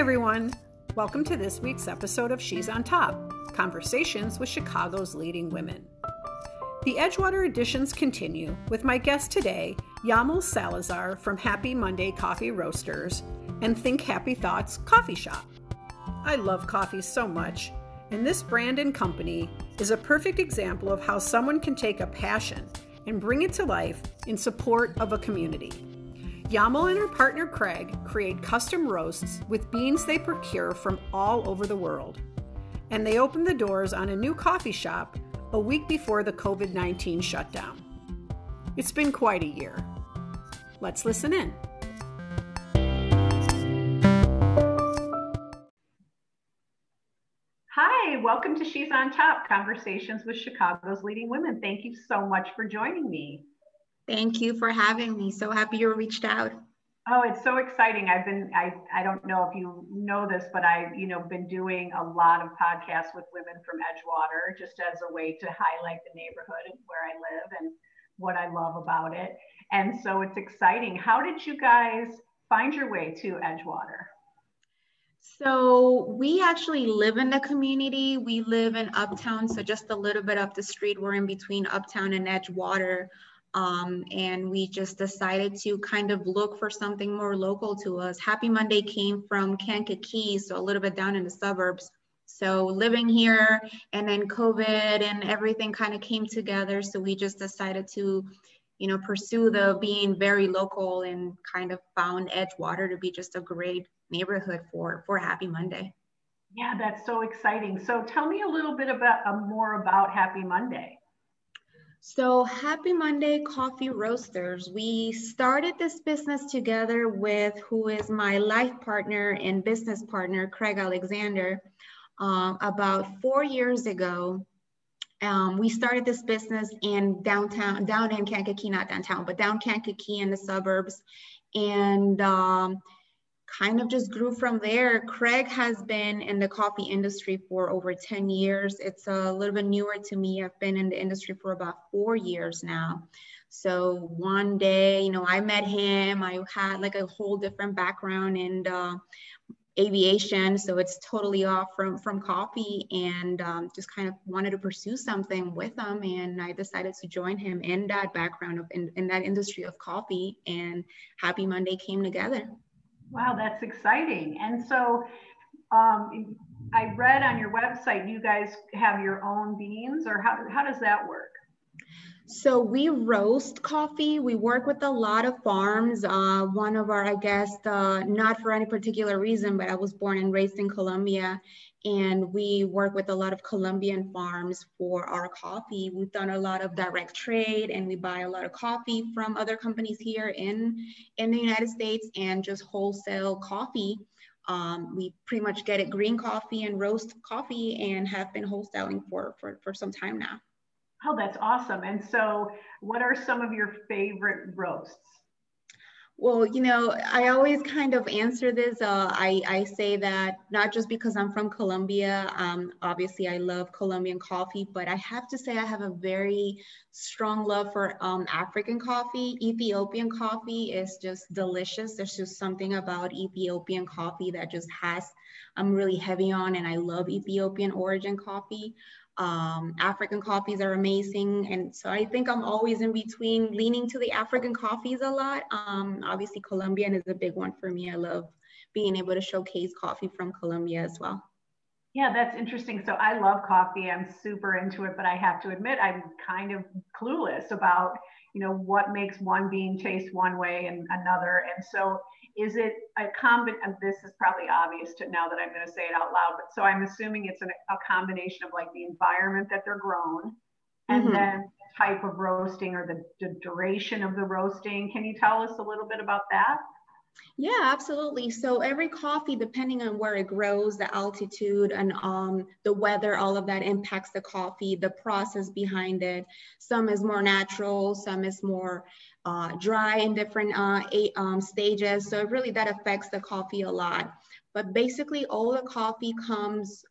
everyone. Welcome to this week's episode of She's on Top Conversations with Chicago's Leading Women. The Edgewater editions continue with my guest today, Yamel Salazar from Happy Monday Coffee Roasters and Think Happy Thoughts Coffee Shop. I love coffee so much, and this brand and company is a perfect example of how someone can take a passion and bring it to life in support of a community. Yamel and her partner Craig create custom roasts with beans they procure from all over the world. And they opened the doors on a new coffee shop a week before the COVID 19 shutdown. It's been quite a year. Let's listen in. Hi, welcome to She's on Top Conversations with Chicago's Leading Women. Thank you so much for joining me. Thank you for having me. So happy you reached out. Oh, it's so exciting. I've been, I, I don't know if you know this, but I've, you know, been doing a lot of podcasts with women from Edgewater just as a way to highlight the neighborhood and where I live and what I love about it. And so it's exciting. How did you guys find your way to Edgewater? So we actually live in the community. We live in Uptown, so just a little bit up the street. We're in between Uptown and Edgewater. Um, and we just decided to kind of look for something more local to us. Happy Monday came from Kankakee, so a little bit down in the suburbs. So living here and then COVID and everything kind of came together. So we just decided to, you know, pursue the being very local and kind of found Edgewater to be just a great neighborhood for, for Happy Monday. Yeah, that's so exciting. So tell me a little bit about uh, more about Happy Monday. So Happy Monday Coffee Roasters. We started this business together with who is my life partner and business partner, Craig Alexander, um, about four years ago. Um, we started this business in downtown, down in Kankakee, not downtown, but down Kankakee in the suburbs. And um, kind of just grew from there. Craig has been in the coffee industry for over 10 years. It's a little bit newer to me. I've been in the industry for about four years now. So one day, you know, I met him. I had like a whole different background in uh, aviation, so it's totally off from from coffee, and um, just kind of wanted to pursue something with him. And I decided to join him in that background of in, in that industry of coffee. And Happy Monday came together. Wow, that's exciting. And so um, I read on your website, you guys have your own beans, or how, how does that work? So we roast coffee. We work with a lot of farms. Uh, one of our, I guess, uh, not for any particular reason, but I was born and raised in Colombia, and we work with a lot of Colombian farms for our coffee. We've done a lot of direct trade, and we buy a lot of coffee from other companies here in in the United States, and just wholesale coffee. Um, we pretty much get it green coffee and roast coffee, and have been wholesaling for for for some time now. Oh, that's awesome. And so, what are some of your favorite roasts? Well, you know, I always kind of answer this. Uh, I, I say that not just because I'm from Colombia, um, obviously I love Colombian coffee, but I have to say I have a very strong love for um, African coffee. Ethiopian coffee is just delicious. There's just something about Ethiopian coffee that just has, I'm really heavy on, and I love Ethiopian origin coffee. Um, African coffees are amazing. And so I think I'm always in between leaning to the African coffees a lot. Um, obviously, Colombian is a big one for me. I love being able to showcase coffee from Colombia as well. Yeah, that's interesting. So I love coffee. I'm super into it, but I have to admit I'm kind of clueless about, you know, what makes one bean taste one way and another. And so is it a combination? This is probably obvious to now that I'm going to say it out loud, but so I'm assuming it's an, a combination of like the environment that they're grown and mm-hmm. then the type of roasting or the, the duration of the roasting. Can you tell us a little bit about that? Yeah, absolutely. So every coffee, depending on where it grows, the altitude and um, the weather, all of that impacts the coffee, the process behind it. Some is more natural, some is more uh, dry in different uh, eight, um, stages. So really that affects the coffee a lot. But basically all the coffee comes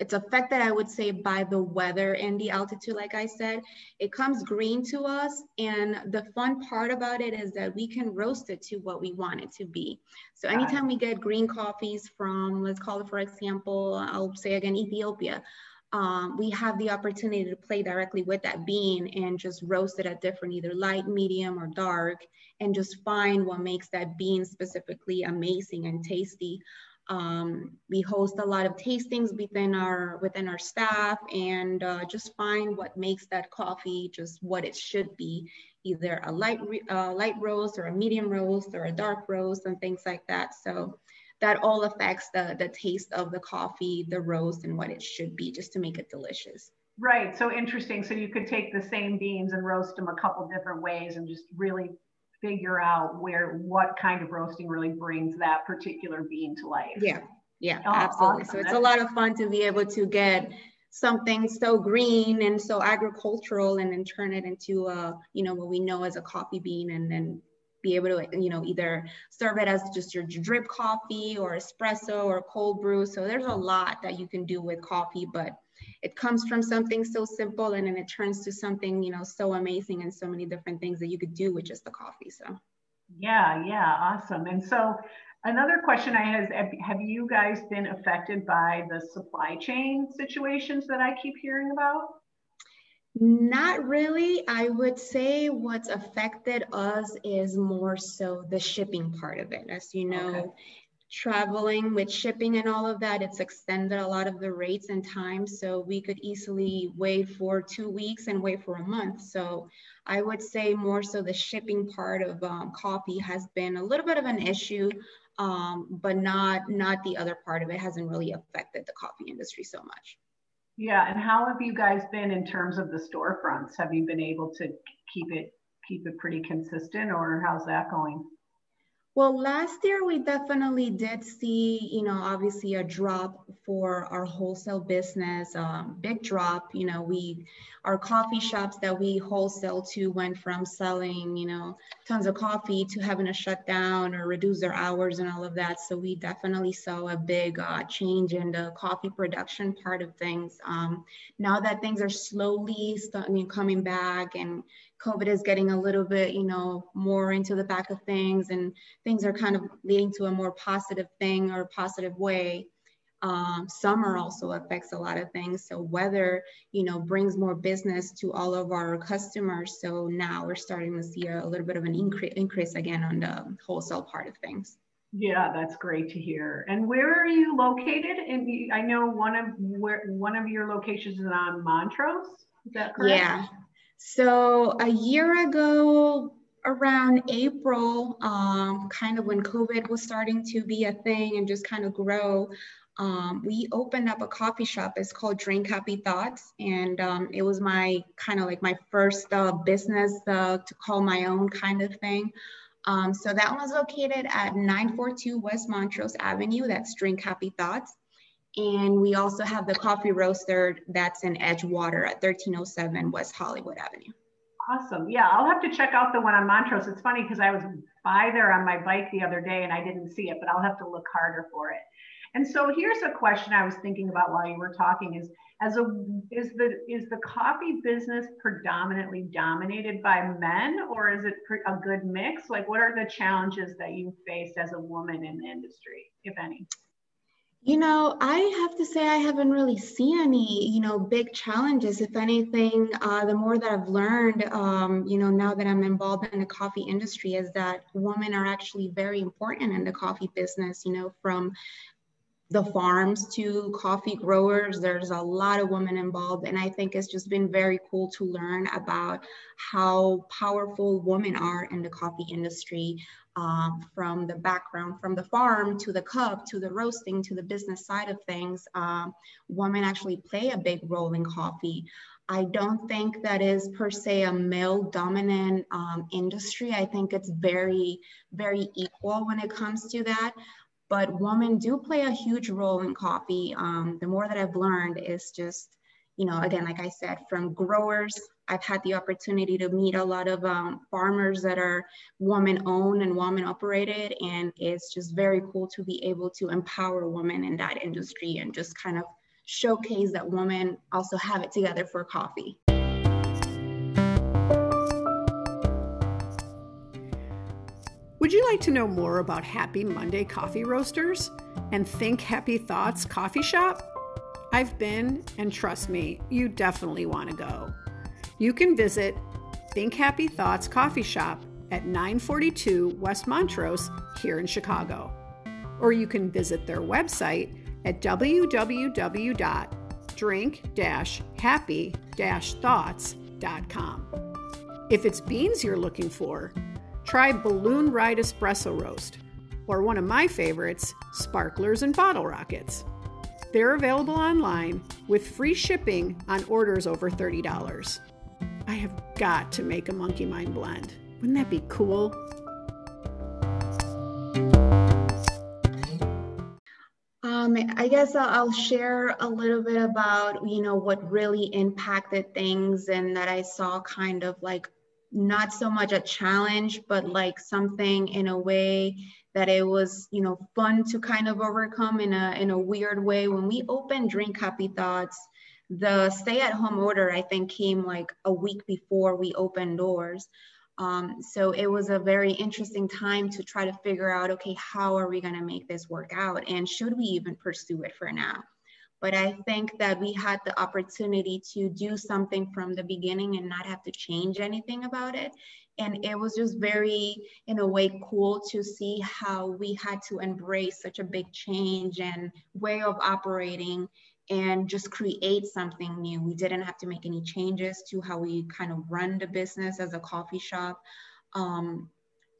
it's affected, I would say, by the weather and the altitude, like I said. It comes green to us. And the fun part about it is that we can roast it to what we want it to be. So anytime we get green coffees from, let's call it, for example, I'll say again, Ethiopia, um, we have the opportunity to play directly with that bean and just roast it at different, either light, medium, or dark, and just find what makes that bean specifically amazing and tasty. Um, we host a lot of tastings within our within our staff and uh, just find what makes that coffee just what it should be, either a light uh, light roast or a medium roast or a dark roast and things like that. So that all affects the, the taste of the coffee, the roast, and what it should be just to make it delicious. Right. So interesting. So you could take the same beans and roast them a couple different ways and just really figure out where what kind of roasting really brings that particular bean to life. Yeah. Yeah, oh, absolutely. Awesome. So it's a lot of fun to be able to get something so green and so agricultural and then turn it into a, you know, what we know as a coffee bean and then be able to, you know, either serve it as just your drip coffee or espresso or cold brew. So there's a lot that you can do with coffee, but it comes from something so simple and then it turns to something, you know, so amazing and so many different things that you could do with just the coffee. So yeah, yeah, awesome. And so another question I have, have you guys been affected by the supply chain situations that I keep hearing about? Not really. I would say what's affected us is more so the shipping part of it. As you know, okay. traveling with shipping and all of that, it's extended a lot of the rates and times. So we could easily wait for two weeks and wait for a month. So I would say more so the shipping part of um, coffee has been a little bit of an issue, um, but not not the other part of it hasn't really affected the coffee industry so much. Yeah, and how have you guys been in terms of the storefronts? Have you been able to keep it keep it pretty consistent, or how's that going? Well, last year we definitely did see, you know, obviously a drop for our wholesale business, um, big drop. You know, we, our coffee shops that we wholesale to went from selling, you know, tons of coffee to having to shut down or reduce their hours and all of that. So we definitely saw a big uh, change in the coffee production part of things. Um, now that things are slowly starting coming back and COVID is getting a little bit, you know, more into the back of things and things are kind of leading to a more positive thing or positive way. Um, summer also affects a lot of things. So weather, you know, brings more business to all of our customers. So now we're starting to see a, a little bit of an increase increase again on the wholesale part of things. Yeah, that's great to hear. And where are you located? And I know one of where one of your locations is on Montrose. Is that correct? Yeah, so a year ago, around April, um, kind of when COVID was starting to be a thing and just kind of grow, um, we opened up a coffee shop. It's called Drink Happy Thoughts. And um, it was my kind of like my first uh, business uh, to call my own kind of thing. Um, so that one was located at 942 West Montrose Avenue. That's Drink Happy Thoughts. And we also have the coffee roaster that's in Edgewater at 1307 West Hollywood Avenue. Awesome. Yeah, I'll have to check out the one on Montrose. It's funny because I was by there on my bike the other day and I didn't see it, but I'll have to look harder for it. And so here's a question I was thinking about while you were talking is as a is the is the coffee business predominantly dominated by men or is it a good mix? Like what are the challenges that you faced as a woman in the industry, if any? You know, I have to say I haven't really seen any, you know, big challenges. If anything, uh, the more that I've learned, um, you know, now that I'm involved in the coffee industry, is that women are actually very important in the coffee business. You know, from the farms to coffee growers, there's a lot of women involved, and I think it's just been very cool to learn about how powerful women are in the coffee industry um, from the background, from the farm to the cup to the roasting to the business side of things, um, women actually play a big role in coffee. I don't think that is per se a male dominant um, industry. I think it's very, very equal when it comes to that. But women do play a huge role in coffee. Um, the more that I've learned is just, you know, again, like I said, from growers I've had the opportunity to meet a lot of um, farmers that are woman owned and woman operated. And it's just very cool to be able to empower women in that industry and just kind of showcase that women also have it together for coffee. Would you like to know more about Happy Monday Coffee Roasters and Think Happy Thoughts Coffee Shop? I've been, and trust me, you definitely want to go. You can visit Think Happy Thoughts Coffee Shop at 942 West Montrose here in Chicago. Or you can visit their website at www.drink-happy-thoughts.com. If it's beans you're looking for, try Balloon Ride Espresso Roast, or one of my favorites, Sparklers and Bottle Rockets. They're available online with free shipping on orders over $30. I have got to make a Monkey Mind blend. Wouldn't that be cool? Um, I guess I'll share a little bit about, you know, what really impacted things and that I saw kind of like not so much a challenge, but like something in a way that it was, you know, fun to kind of overcome in a in a weird way. When we opened Drink Happy Thoughts, the stay-at-home order I think came like a week before we opened doors. Um, so it was a very interesting time to try to figure out, okay, how are we going to make this work out, and should we even pursue it for now? But I think that we had the opportunity to do something from the beginning and not have to change anything about it. And it was just very, in a way, cool to see how we had to embrace such a big change and way of operating and just create something new. We didn't have to make any changes to how we kind of run the business as a coffee shop. Um,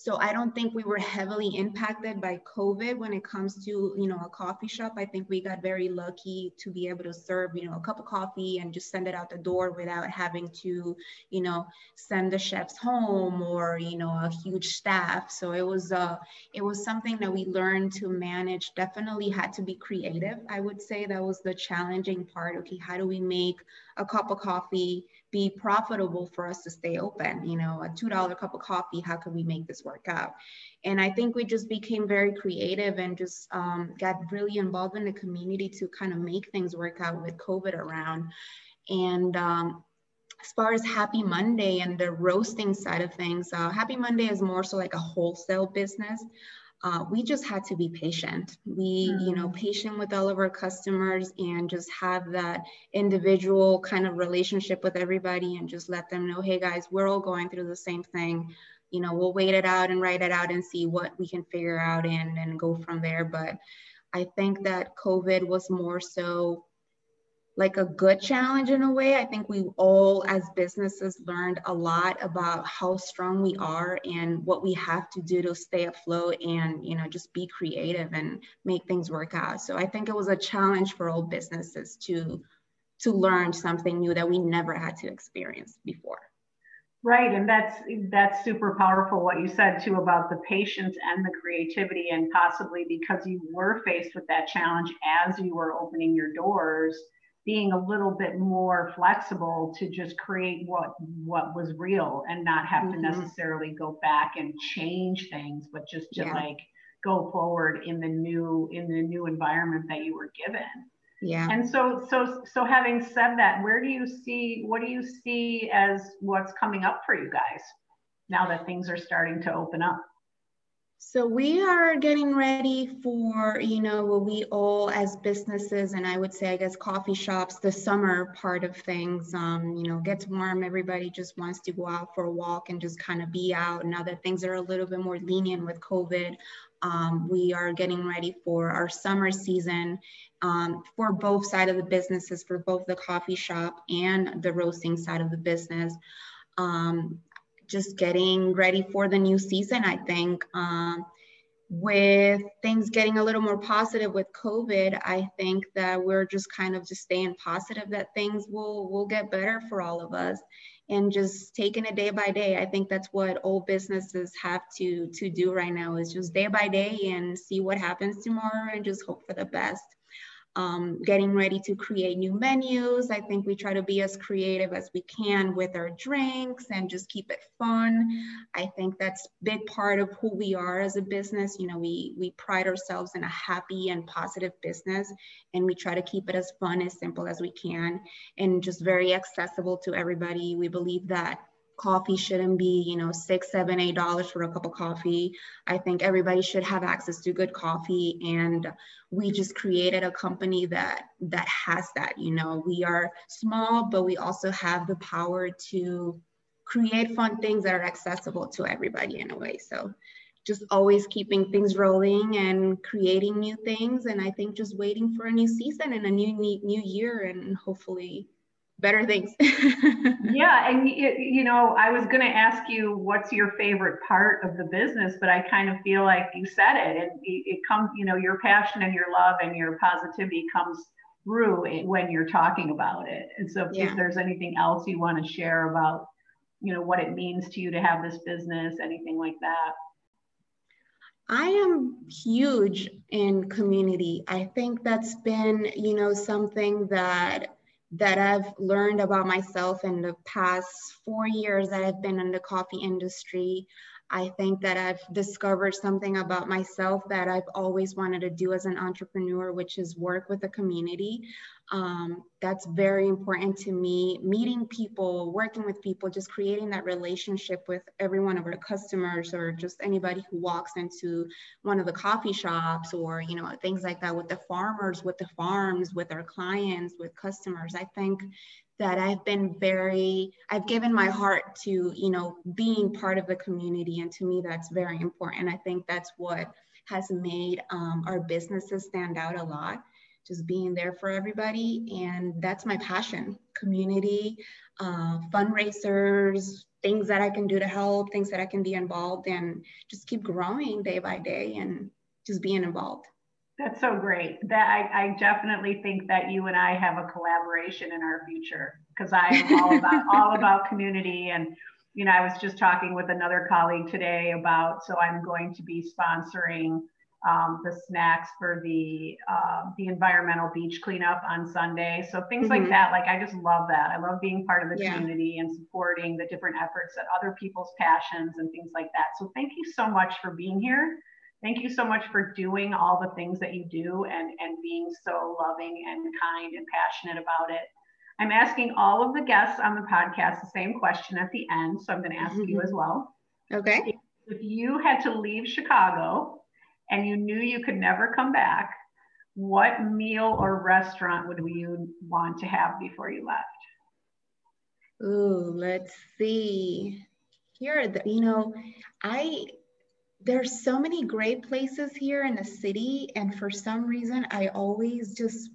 so I don't think we were heavily impacted by COVID when it comes to, you know, a coffee shop. I think we got very lucky to be able to serve, you know, a cup of coffee and just send it out the door without having to, you know, send the chefs home or, you know, a huge staff. So it was uh it was something that we learned to manage. Definitely had to be creative. I would say that was the challenging part. Okay, how do we make a cup of coffee be profitable for us to stay open. You know, a $2 cup of coffee, how can we make this work out? And I think we just became very creative and just um, got really involved in the community to kind of make things work out with COVID around. And um, as far as Happy Monday and the roasting side of things, uh, Happy Monday is more so like a wholesale business uh, we just had to be patient. We, mm-hmm. you know, mm. patient with all of our customers and just have that individual kind of relationship with everybody and just let them know, hey guys, we're all going through the same thing. You know, we'll wait it out and write it out and see what we can figure out and, and go from there. But I think that COVID was more so like a good challenge in a way. I think we all, as businesses, learned a lot about how strong we are and what we have to do to stay afloat and you know just be creative and make things work out. So I think it was a challenge for all businesses to to learn something new that we never had to experience before. Right, and that's that's super powerful what you said too about the patience and the creativity, and possibly because you were faced with that challenge as you were opening your doors being a little bit more flexible to just create what what was real and not have mm-hmm. to necessarily go back and change things but just to yeah. like go forward in the new in the new environment that you were given yeah and so so so having said that where do you see what do you see as what's coming up for you guys now that things are starting to open up so we are getting ready for, you know, what we all as businesses and I would say, I guess, coffee shops, the summer part of things, um, you know, gets warm. Everybody just wants to go out for a walk and just kind of be out. Now that things are a little bit more lenient with COVID, um, we are getting ready for our summer season um, for both side of the businesses, for both the coffee shop and the roasting side of the business. Um, just getting ready for the new season, I think. Um, with things getting a little more positive with COVID, I think that we're just kind of just staying positive that things will will get better for all of us and just taking it day by day. I think that's what all businesses have to to do right now is just day by day and see what happens tomorrow and just hope for the best. Um, getting ready to create new menus. I think we try to be as creative as we can with our drinks and just keep it fun. I think that's big part of who we are as a business. You know, we we pride ourselves in a happy and positive business, and we try to keep it as fun, as simple as we can, and just very accessible to everybody. We believe that coffee shouldn't be you know six seven eight dollars for a cup of coffee. I think everybody should have access to good coffee and we just created a company that that has that you know. We are small but we also have the power to create fun things that are accessible to everybody in a way. So just always keeping things rolling and creating new things and i think just waiting for a new season and a new new year and hopefully better things. yeah, and you know, I was going to ask you what's your favorite part of the business, but I kind of feel like you said it. It, it comes, you know, your passion and your love and your positivity comes through when you're talking about it. And so, yeah. if there's anything else you want to share about, you know, what it means to you to have this business, anything like that. I am huge in community. I think that's been, you know, something that that I've learned about myself in the past four years that I've been in the coffee industry. I think that I've discovered something about myself that I've always wanted to do as an entrepreneur, which is work with the community. Um, that's very important to me. Meeting people, working with people, just creating that relationship with every one of our customers or just anybody who walks into one of the coffee shops or, you know, things like that with the farmers, with the farms, with our clients, with customers. I think that I've been very, I've given my heart to, you know, being part of the community. And to me, that's very important. I think that's what has made um, our businesses stand out a lot, just being there for everybody. And that's my passion community, uh, fundraisers, things that I can do to help, things that I can be involved in, just keep growing day by day and just being involved. That's so great. That I, I, definitely think that you and I have a collaboration in our future because I am all about all about community. And you know, I was just talking with another colleague today about so I'm going to be sponsoring um, the snacks for the uh, the environmental beach cleanup on Sunday. So things mm-hmm. like that. Like I just love that. I love being part of the yeah. community and supporting the different efforts that other people's passions and things like that. So thank you so much for being here. Thank you so much for doing all the things that you do and, and being so loving and kind and passionate about it. I'm asking all of the guests on the podcast the same question at the end. So I'm going to ask you mm-hmm. as well. Okay. If, if you had to leave Chicago and you knew you could never come back, what meal or restaurant would you want to have before you left? Ooh, let's see. Here, the, you know, I there's so many great places here in the city and for some reason i always just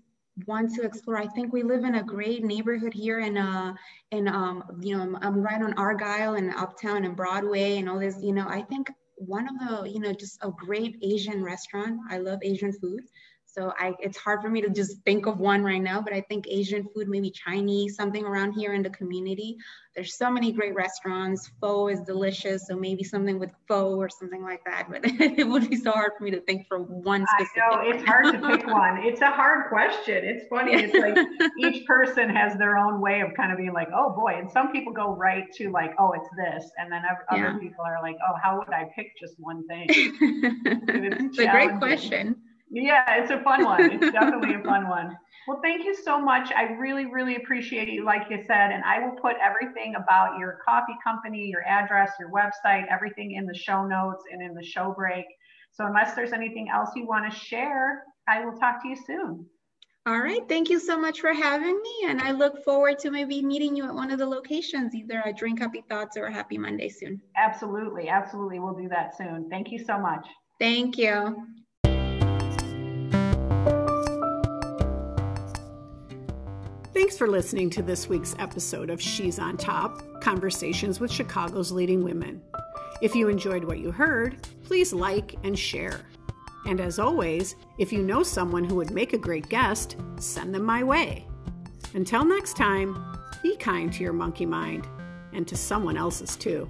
want to explore. I think we live in a great neighborhood here in uh in um you know i'm right on argyle and uptown and broadway and all this you know i think one of the you know just a great asian restaurant. I love asian food so I, it's hard for me to just think of one right now, but I think Asian food, maybe Chinese, something around here in the community. There's so many great restaurants. Pho is delicious, so maybe something with pho or something like that. But it would be so hard for me to think for one specific. I know it's hard to pick one. It's a hard question. It's funny. It's like each person has their own way of kind of being like, oh boy. And some people go right to like, oh, it's this, and then other yeah. people are like, oh, how would I pick just one thing? it's, it's a great question. Yeah, it's a fun one. It's definitely a fun one. Well, thank you so much. I really, really appreciate you, like you said, and I will put everything about your coffee company, your address, your website, everything in the show notes and in the show break. So unless there's anything else you want to share, I will talk to you soon. All right. Thank you so much for having me. And I look forward to maybe meeting you at one of the locations, either at Drink Happy Thoughts or a Happy Monday soon. Absolutely. Absolutely. We'll do that soon. Thank you so much. Thank you. Thanks for listening to this week's episode of She's on Top Conversations with Chicago's Leading Women. If you enjoyed what you heard, please like and share. And as always, if you know someone who would make a great guest, send them my way. Until next time, be kind to your monkey mind and to someone else's too.